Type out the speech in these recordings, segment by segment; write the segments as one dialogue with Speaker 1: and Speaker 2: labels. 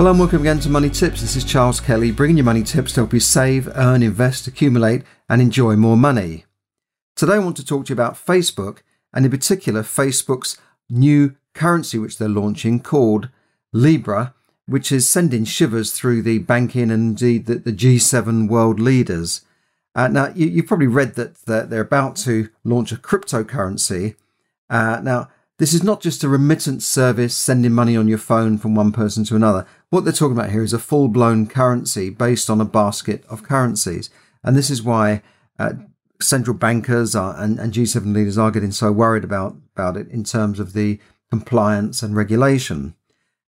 Speaker 1: Hello and welcome again to Money Tips. This is Charles Kelly bringing you money tips to help you save, earn, invest, accumulate, and enjoy more money. Today I want to talk to you about Facebook and in particular Facebook's new currency which they're launching called Libra, which is sending shivers through the banking and indeed the, the G7 world leaders. Uh, now, you, have probably read that, that, they're about to launch a cryptocurrency. Uh, now, this is not just a remittance service sending money on your phone from one person to another. What they're talking about here is a full blown currency based on a basket of currencies. And this is why uh, central bankers are, and, and G7 leaders are getting so worried about, about it in terms of the compliance and regulation.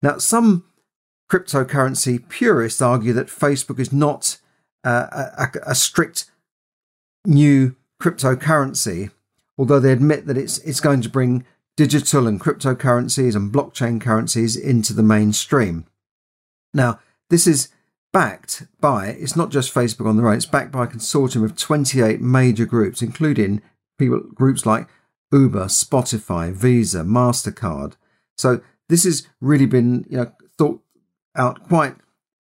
Speaker 1: Now, some cryptocurrency purists argue that Facebook is not uh, a, a, strict new cryptocurrency, although they admit that it's it's going to bring digital and cryptocurrencies and blockchain currencies into the mainstream. Now, this is backed by, it's not just Facebook on the right, it's backed by a consortium of 28 major groups, including people, groups like Uber, Spotify, Visa, MasterCard. So this has really been you know, thought out quite,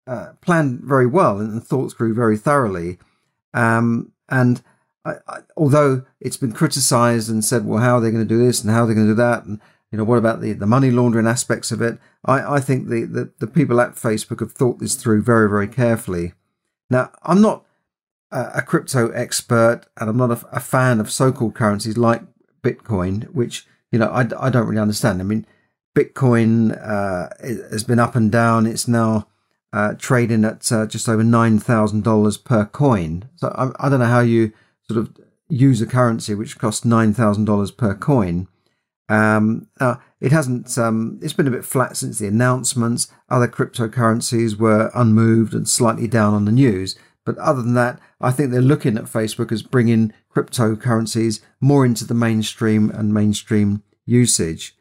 Speaker 1: uh, planned very well and thought through very thoroughly. Um, and Although it's been criticised and said, well, how are they going to do this and how are they going to do that? And, you know, what about the, the money laundering aspects of it? I, I think the, the, the people at Facebook have thought this through very, very carefully. Now, I'm not a, a crypto expert and I'm not a, a fan of so called currencies like Bitcoin, which, you know, I, I don't really understand. I mean, Bitcoin uh, has been up and down. It's now uh, trading at uh, just over $9,000 per coin. So I, I don't know how you sort of use a currency which costs $9,000 per coin. Um, uh, it hasn't, um, it's been a bit flat since the announcements. Other cryptocurrencies were unmoved and slightly down on the news. But other than that, I think they're looking at Facebook as bringing cryptocurrencies more into the mainstream and mainstream usage.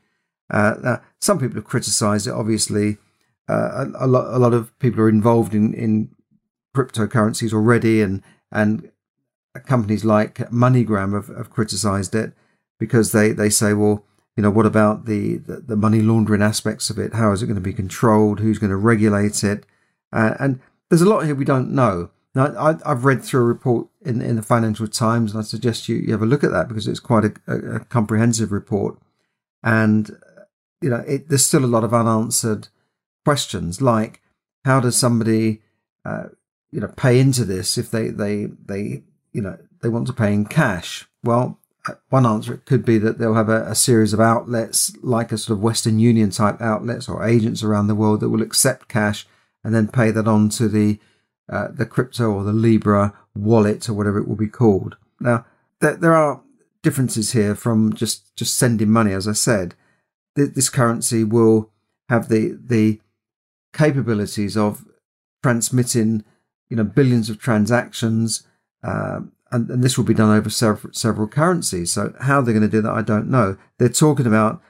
Speaker 1: Uh, some people have criticised it. Obviously, uh, a, a, lot, a lot of people are involved in, in cryptocurrencies already, and and companies like MoneyGram have, have criticised it because they, they say, well, you know, what about the, the, the, money laundering aspects of it? How is it going to be controlled? Who's going to regulate it? Uh, and there's a lot here we don't know. Now, I, have read through a report in, in the Financial Times, and I suggest you, you have a look at that because it's quite a, a, a comprehensive report. And, you know, it, there's still a lot of unanswered questions like how does somebody, uh, you know, pay into this if they, they, they you know, they want to pay in cash. Well, uh, one answer it could be that they'll have a, a, series of outlets, like a sort of Western Union type outlets or agents around the world that will accept cash and then pay that on to the uh, the crypto or the Libra wallet or whatever it will be called. Now, there, there are differences here from just just sending money. As I said, Th- this currency will have the the capabilities of transmitting, you know, billions of transactions um, and, and, this will be done over several, several currencies. So how they're going to do that, I don't know. They're talking about,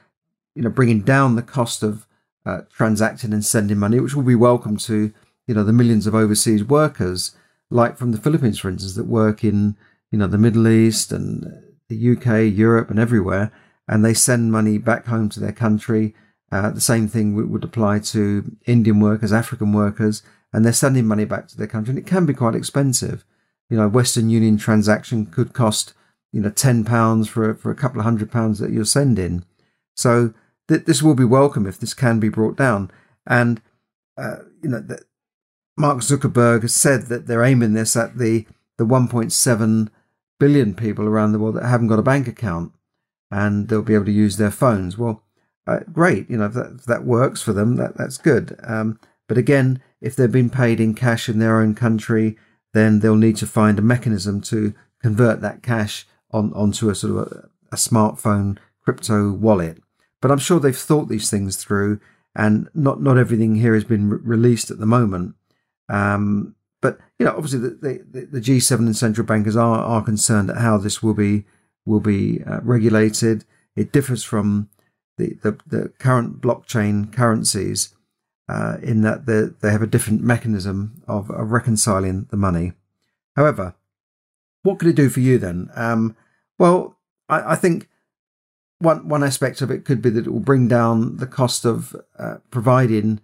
Speaker 1: you know, bringing down the cost of uh, transacting and sending money, which will be welcome to, you know, the millions of overseas workers, like from the Philippines, for instance, that work in, you know, the Middle East and the UK, Europe, and everywhere, and they send money back home to their country. Uh, the same thing would apply to Indian workers, African workers, and they're sending money back to their country, and it can be quite expensive you know, Western Union transaction could cost, you know, ten pounds for for a couple of hundred pounds that you're sending. So th- this will be welcome if this can be brought down. And uh, you know, Mark Zuckerberg has said that they're aiming this at the the 1.7 billion people around the world that haven't got a bank account, and they'll be able to use their phones. Well, uh, great, you know, if that, if that works for them, that that's good. Um, but again, if they've been paid in cash in their own country, then they'll need to find a mechanism to convert that cash on onto a sort of a, a smartphone crypto wallet. But I'm sure they've thought these things through, and not not everything here has been re- released at the moment. Um, but you know, obviously, the, the, the, G7 and central bankers are are concerned at how this will be will be uh, regulated. It differs from the, the, the current blockchain currencies uh, in that they have a different mechanism of, of, reconciling the money. However, what could it do for you then? Um, well, I, I, think one one aspect of it could be that it will bring down the cost of uh, providing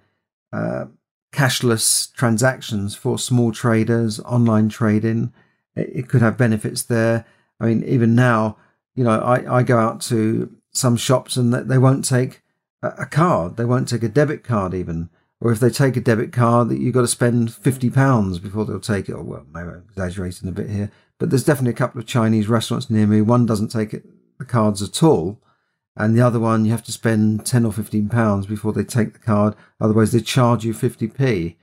Speaker 1: uh, cashless transactions for small traders, online trading. It, it, could have benefits there. I mean, even now, you know, I, I go out to some shops and they won't take a card. They won't take a debit card even. Or if they take a debit card, that you've got to spend fifty pounds before they'll take it. Or well, maybe I'm exaggerating a bit here, but there's definitely a couple of Chinese restaurants near me. One doesn't take it, the cards at all, and the other one you have to spend ten or fifteen pounds before they take the card. Otherwise, they charge you fifty p.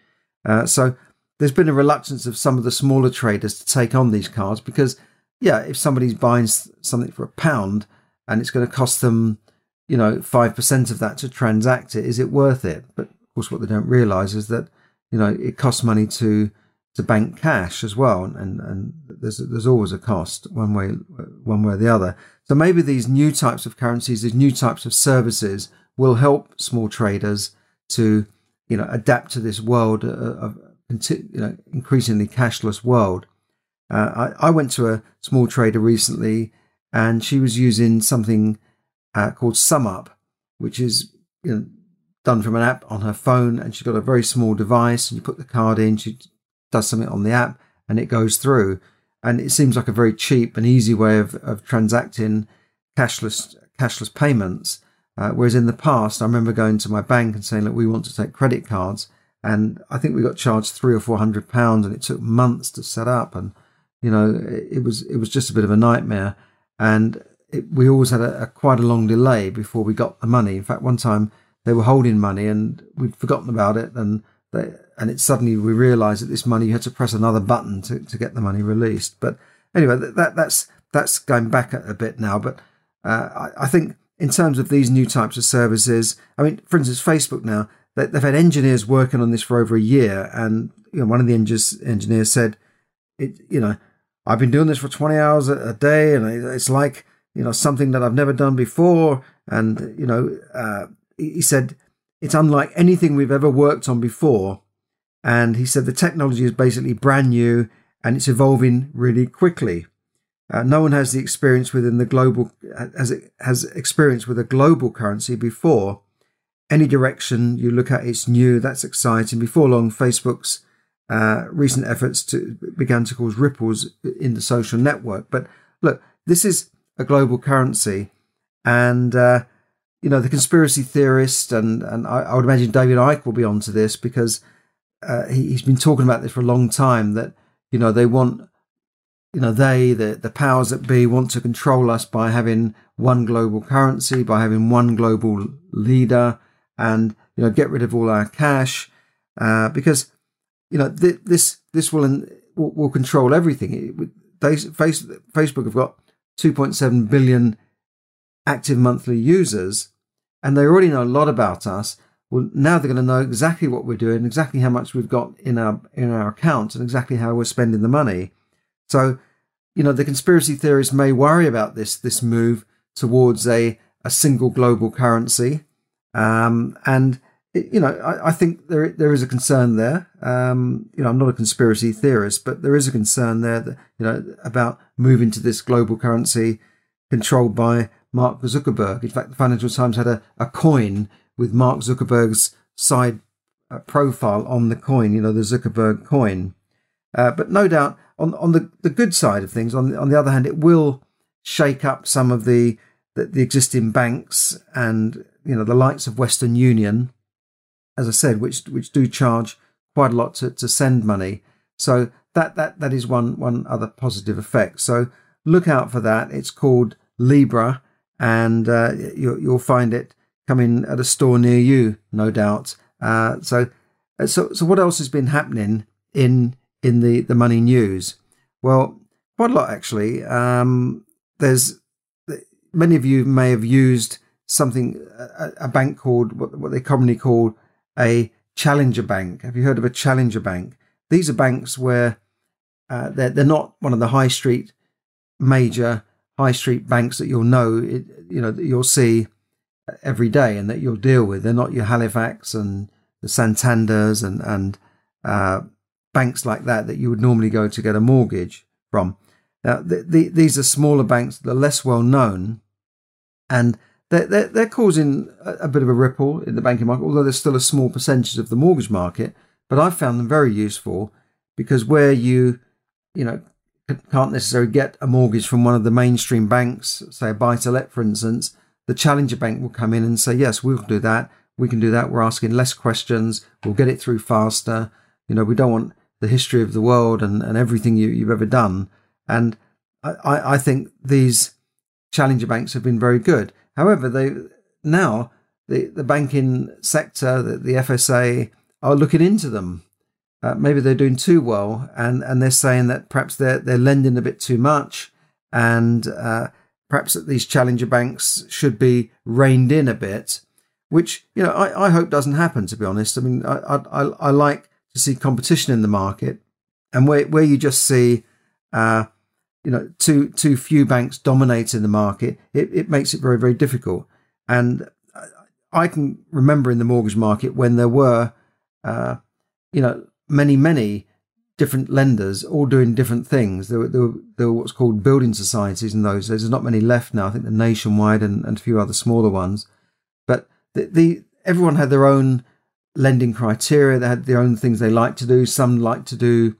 Speaker 1: Uh, so there's been a reluctance of some of the smaller traders to take on these cards because, yeah, if somebody's buying something for a pound and it's going to cost them, you know, 5% of that to transact it, is it worth it? But of course, what they don't realize is that, you know, it costs money to, to bank cash as well. And, and there's, there's always a cost one way, one way or the other. So maybe these new types of currencies, these new types of services will help small traders to, you know, adapt to this world of, you know, increasingly cashless world. Uh, I, I, went to a small trader recently and she was using something uh, called SumUp, which is you know, done from an app on her phone. And she's got a very small device, and you put the card in, she does something on the app, and it goes through. And it seems like a very cheap and easy way of, of transacting cashless cashless payments. Uh, whereas in the past, I remember going to my bank and saying, "Look, we want to take credit cards," and I think we got charged three or four hundred pounds, and it took months to set up, and you know, it, it was it was just a bit of a nightmare and it, we always had a, a, quite a long delay before we got the money. In fact, one time they were holding money and we'd forgotten about it, and they, and it suddenly we realised that this money you had to press another button to, to get the money released. But anyway, that that's that's going back a, a bit now. But uh, I, I, think in terms of these new types of services, I mean, for instance, Facebook now they, have had engineers working on this for over a year, and you know, one of the engineers said, it you know I've been doing this for 20 hours a, day, and it's like, you know, something that I've never done before. And, you know, uh, he said, it's unlike anything we've ever worked on before. And he said the technology is basically brand new and it's evolving really quickly. Uh, no one has the experience within the global has has experience with a global currency before. Any direction you look at, it's new. That's exciting. Before long, Facebook's uh, recent efforts to began to cause ripples in the social network. But look, this is a global currency, and uh, you know the conspiracy theorist, and and I, I, would imagine David Icke will be onto this because uh, he, has been talking about this for a long time. That you know they want. You know, they, the, the powers that be, want to control us by having one global currency, by having one global leader, and you know, get rid of all our cash. Uh, because you know, th- this this will, will, will control everything. They, face, Facebook have got 2.7 billion active monthly users, and they already know a lot about us. Well, now they're going to know exactly what we're doing, exactly how much we've got in our in our accounts, and exactly how we're spending the money. So, you know, the conspiracy theorists may worry about this this move towards a a single global currency, um, and you know, I, I, think there there is a concern there. Um, you know, I'm not a conspiracy theorist, but there is a concern there that you know about moving to this global currency controlled by Mark Zuckerberg. In fact, the Financial Times had a, a coin with Mark Zuckerberg's side uh, profile on the coin. You know, the Zuckerberg coin. Uh, but no doubt, on on the, the good side of things, on the, on the other hand, it will shake up some of the, the the existing banks and you know the likes of Western Union as I said, which which do charge quite a lot to, to send money. So that that that is one one other positive effect. So look out for that. It's called Libra, and uh, you, you'll find it coming at a store near you, no doubt. Uh, so uh, so so what else has been happening in in the the money news? Well, quite a lot actually. Um, there's many of you may have used something a, a bank called what, what they commonly call a challenger bank. Have you heard of a challenger bank? These are banks where uh, they're they're not one of the high street major high street banks that you'll know it, you know that you'll see every day and that you'll deal with. They're not your Halifax and the Santanders and and uh, banks like that that you would normally go to get a mortgage from. Now, the, the, these are smaller banks that are less well known, and they're, they're, they're causing a, a, bit of a ripple in the banking market, although there's still a small percentage of the mortgage market. But I've found them very useful because where you, you know, can't necessarily get a mortgage from one of the mainstream banks, say a buy to let, for instance, the challenger bank will come in and say, yes, we'll do that. We can do that. We're asking less questions. We'll get it through faster. You know, we don't want the history of the world and, and everything you, you've ever done. And I, I think these challenger banks have been very good. However, they now the, the banking sector, the, the FSA, are looking into them. Uh, maybe they're doing too well, and, and they're saying that perhaps they're they're lending a bit too much, and uh, perhaps that these challenger banks should be reined in a bit. Which you know I, I hope doesn't happen. To be honest, I mean I, I I like to see competition in the market, and where where you just see, uh, you know, too too few banks dominating the market, it, it makes it very very difficult. And I can remember in the mortgage market when there were, uh, you know, many many different lenders all doing different things. There were, there were, there were what's called building societies in those. There's not many left now. I think the Nationwide and, and a few other smaller ones, but the, the everyone had their own lending criteria. They had their own things they liked to do. Some liked to do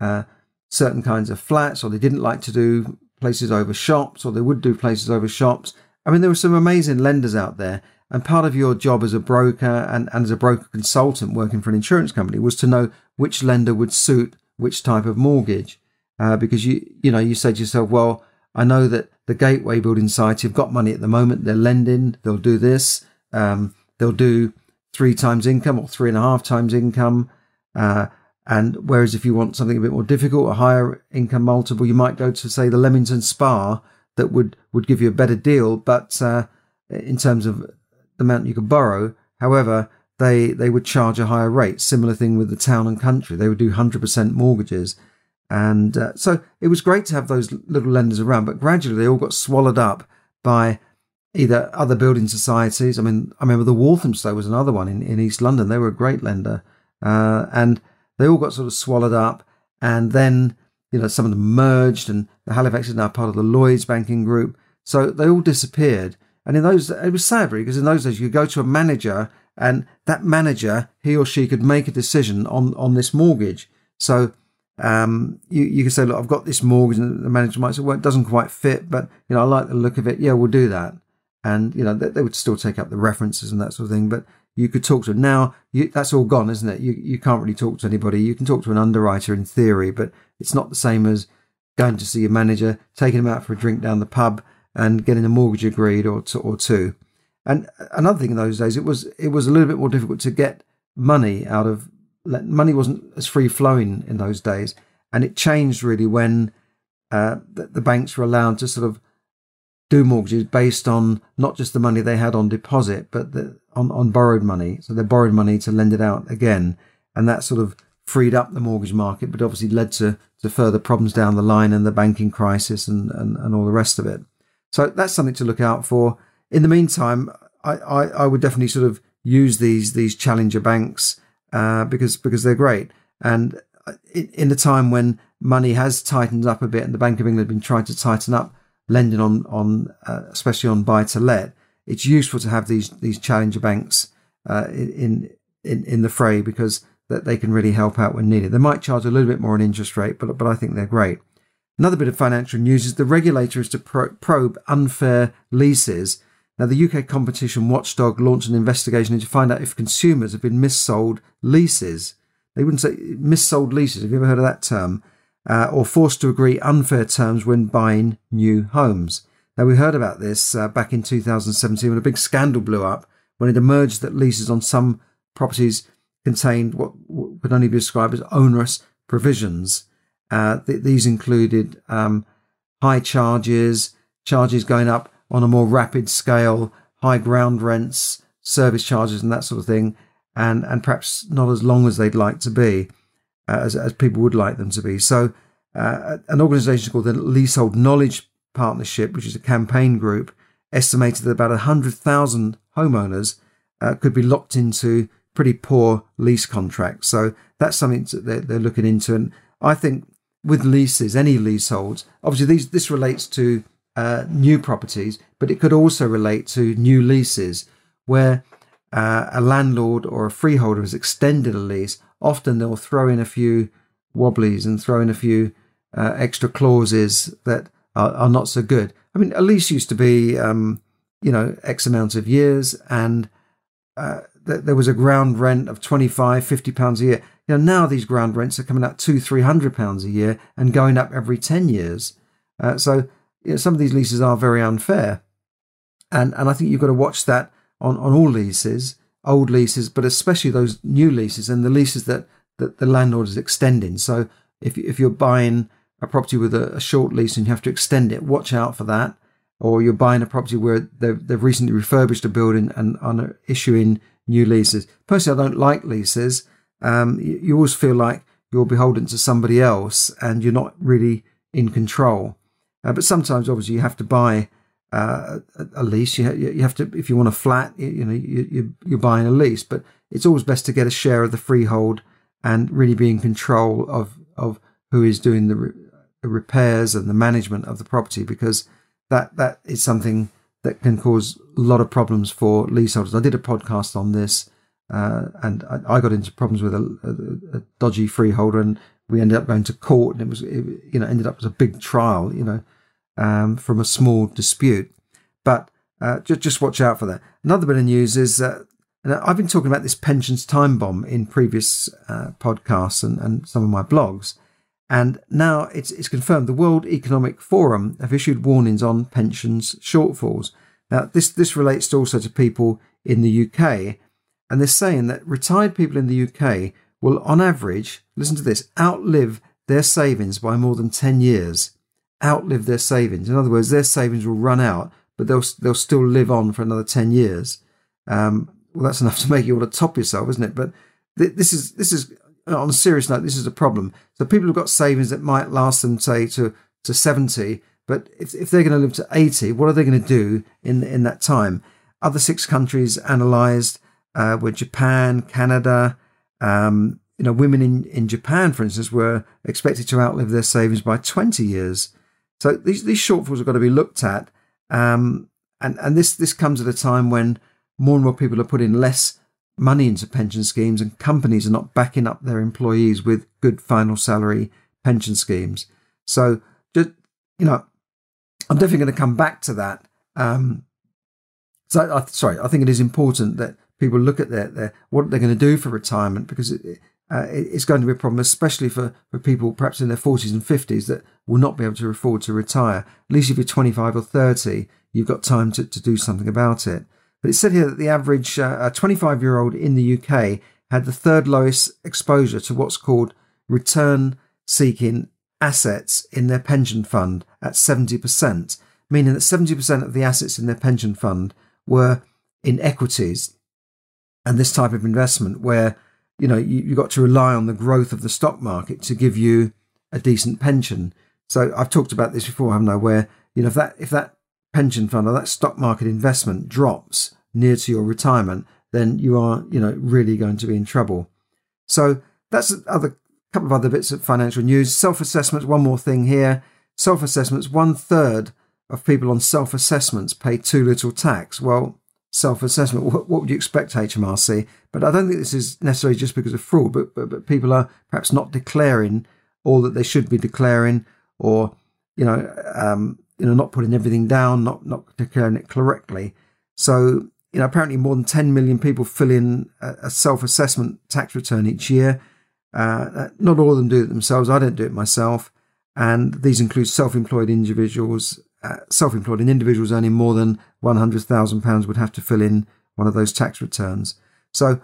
Speaker 1: uh, certain kinds of flats, or they didn't like to do places over shops, or they would do places over shops. I mean, there were some amazing lenders out there. And part of your job as a broker and, and as a broker consultant working for an insurance company was to know which lender would suit which type of mortgage. Uh, because you, you know, you said to yourself, well, I know that the Gateway Building Society have got money at the moment. They're lending. They'll do this. Um, they'll do three times income or three and a half times income. Uh, and whereas if you want something a bit more difficult, a higher income multiple, you might go to say the Leamington Spa that would would give you a better deal, but uh, in terms of the amount you could borrow. However, they they would charge a higher rate. Similar thing with the town and country; they would do hundred percent mortgages, and uh, so it was great to have those little lenders around. But gradually, they all got swallowed up by either other building societies. I mean, I remember the Walthamstow was another one in, in East London. They were a great lender. Uh, and they all got sort of swallowed up. And then, you know, some of them merged and the Halifax is now part of the Lloyds banking group. So they all disappeared. And in those, it was sad really, because in those days you go to a manager and that manager, he or she could make a decision on, on this mortgage. So, um, you, you could say, look, I've got this mortgage and the manager might say, well, it doesn't quite fit, but, you know, I like the look of it. Yeah, we'll do that and you know they, they, would still take up the references and that sort of thing but you could talk to them now you, that's all gone isn't it? You, you can't really talk to anybody. You can talk to an underwriter in theory but it's not the same as going to see your manager taking him out for a drink down the pub and getting a mortgage agreed or, or two. And another thing in those days it was it was a little bit more difficult to get money out of money wasn't as free flowing in those days. And it changed really when uh, the, the banks were allowed to sort of do mortgages based on not just the money they had on deposit, but the, on, on borrowed money. So they borrowed money to lend it out again. And that sort of freed up the mortgage market, but obviously led to, to further problems down the line and the banking crisis and, and, and all the rest of it. So that's something to look out for. In the meantime, I, I, I would definitely sort of use these these challenger banks uh, because because they're great. And in, in the time when money has tightened up a bit and the Bank of England have been trying to tighten up lending on on uh, especially on buy to let, it's useful to have these these challenger banks uh, in in in the fray because that they can really help out when needed. They might charge a little bit more in interest rate, but but I think they're great. Another bit of financial news is the regulator is to pro- probe unfair leases. Now, the UK Competition Watchdog launched an investigation to find out if consumers have been missold leases. They wouldn't say missold leases. Have you ever heard of that term? uh, or forced to agree unfair terms when buying new homes. Now, we heard about this uh, back in 2017 when a big scandal blew up when it emerged that leases on some properties contained what could only be described as onerous provisions. Uh, th- these included um, high charges, charges going up on a more rapid scale, high ground rents, service charges, and that sort of thing, and and perhaps not as long as they'd like to be, uh, as as people would like them to be. So, uh, an organisation called the Leasehold Knowledge Partnership, which is a campaign group, estimated that about hundred thousand homeowners uh, could be locked into pretty poor lease contracts. So that's something that they're, they're looking into, and I think with leases, any leaseholds, obviously these this relates to uh, new properties, but it could also relate to new leases where uh, a landlord or a freeholder has extended a lease. Often they'll throw in a few wobblies and throw in a few uh, extra clauses that are, are, not so good. I mean, a lease used to be, um, you know, X amount of years, and uh, th- there was a ground rent of 25, 50 pounds a year. You know, now these ground rents are coming out two, three hundred pounds a year and going up every 10 years. Uh, so you know, some of these leases are very unfair. And, and I think you've got to watch that on, on all leases, old leases, but especially those new leases and the leases that, that the landlord is extending. So if, if you're buying a property with a, a short lease and you have to extend it, watch out for that. Or you're buying a property where they've, they've recently refurbished a building and are issuing new leases. Personally, I don't like leases. Um, you, you always feel like you're beholden to somebody else and you're not really in control. Uh, but sometimes, obviously, you have to buy uh, a, lease. You, you have to, if you want a flat, you, you know, you, you're buying a lease. But it's always best to get a share of the freehold and really be in control of of who is doing the, re- the repairs and the management of the property because that that is something that can cause a lot of problems for leaseholders. I did a podcast on this, uh, and I, I, got into problems with a, a, a, dodgy freeholder, and we ended up going to court, and it was, it, you know, ended up as a big trial, you know, um, from a small dispute. But uh, just just watch out for that. Another bit of news is that I've been talking about this pensions time bomb in previous uh, podcasts and, and some of my blogs, and now it's it's confirmed. The World Economic Forum have issued warnings on pensions shortfalls. Now this this relates also to people in the UK, and they're saying that retired people in the UK will, on average, listen to this, outlive their savings by more than 10 years. Outlive their savings. In other words, their savings will run out, but they'll, they'll still live on for another 10 years. Um, well, that's enough to make you want to top yourself, isn't it? But th- this is, this is, on a serious note, this is a problem. So people have got savings that might last them, say, to, to 70, but if, if they're going to live to 80, what are they going to do in, in that time? Other six countries analysed uh, were Japan, Canada, um, you know, women in, in Japan, for instance, were expected to outlive their savings by 20 years. So these, these shortfalls have got to be looked at. Um, and, and this, this comes at a time when more and more people are putting less money into pension schemes and companies are not backing up their employees with good final salary pension schemes. So just, you know, I'm definitely going to come back to that. Um, so, I, sorry, I think it is important that people look at their, their what they're going to do for retirement because it, uh, it's going to be a problem, especially for, for people perhaps in their 40s and 50s that will not be able to afford to retire. At least if you're 25 or 30, you've got time to, to do something about it. But it said here that the average uh, 25 year old in the UK had the third lowest exposure to what's called return seeking assets in their pension fund at 70%, meaning that 70% of the assets in their pension fund were in equities and this type of investment where you know you, have got to rely on the growth of the stock market to give you a decent pension. So I've talked about this before, haven't I? Where you know if that if that pension fund or that stock market investment drops near to your retirement, then you are you know really going to be in trouble. So that's other couple of other bits of financial news. Self assessments. One more thing here. Self assessments. One third of people on self assessments pay too little tax. Well, self assessment. What, what, would you expect, HMRC? But I don't think this is necessarily just because of fraud, but, but, but people are perhaps not declaring all that they should be declaring, or you know, um, you know, not putting everything down, not not declaring it correctly. So you know, apparently more than 10 million people fill in a, a self assessment tax return each year. Uh, not all of them do it themselves. I don't do it myself. And these include self employed individuals, uh, self-employed and individuals earning more than £100,000 would have to fill in one of those tax returns. So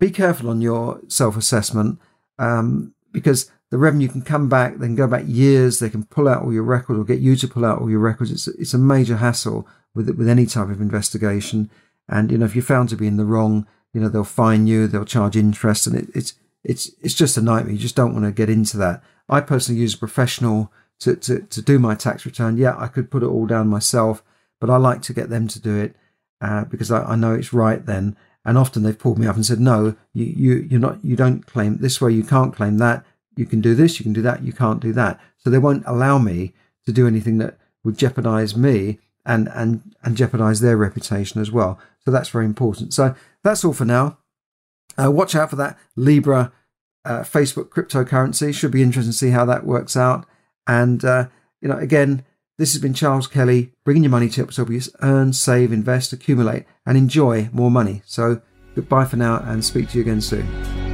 Speaker 1: be careful on your self-assessment um, because the revenue can come back, they can go back years, they can pull out all your records or get you to pull out all your records. It's, it's a major hassle with with any type of investigation. And you know, if you're found to be in the wrong, you know, they'll fine you, they'll charge interest, and it, it's it's it's just a nightmare. You just don't want to get into that. I personally use a professional to, to, to do my tax return. Yeah, I could put it all down myself, but I like to get them to do it uh, because I, I, know it's right then. And often they've pulled me up and said, "No, you you you're not. You don't claim this way. You can't claim that. You can do this. You can do that. You can't do that." So they won't allow me to do anything that would jeopardize me and and and jeopardize their reputation as well. So that's very important. So that's all for now. Uh, watch out for that Libra uh, Facebook cryptocurrency. Should be interesting to see how that works out. And, uh, you know, again, this has been Charles Kelly bringing you money tips help you earn, save, invest, accumulate, and enjoy more money. So goodbye for now and speak to you again soon.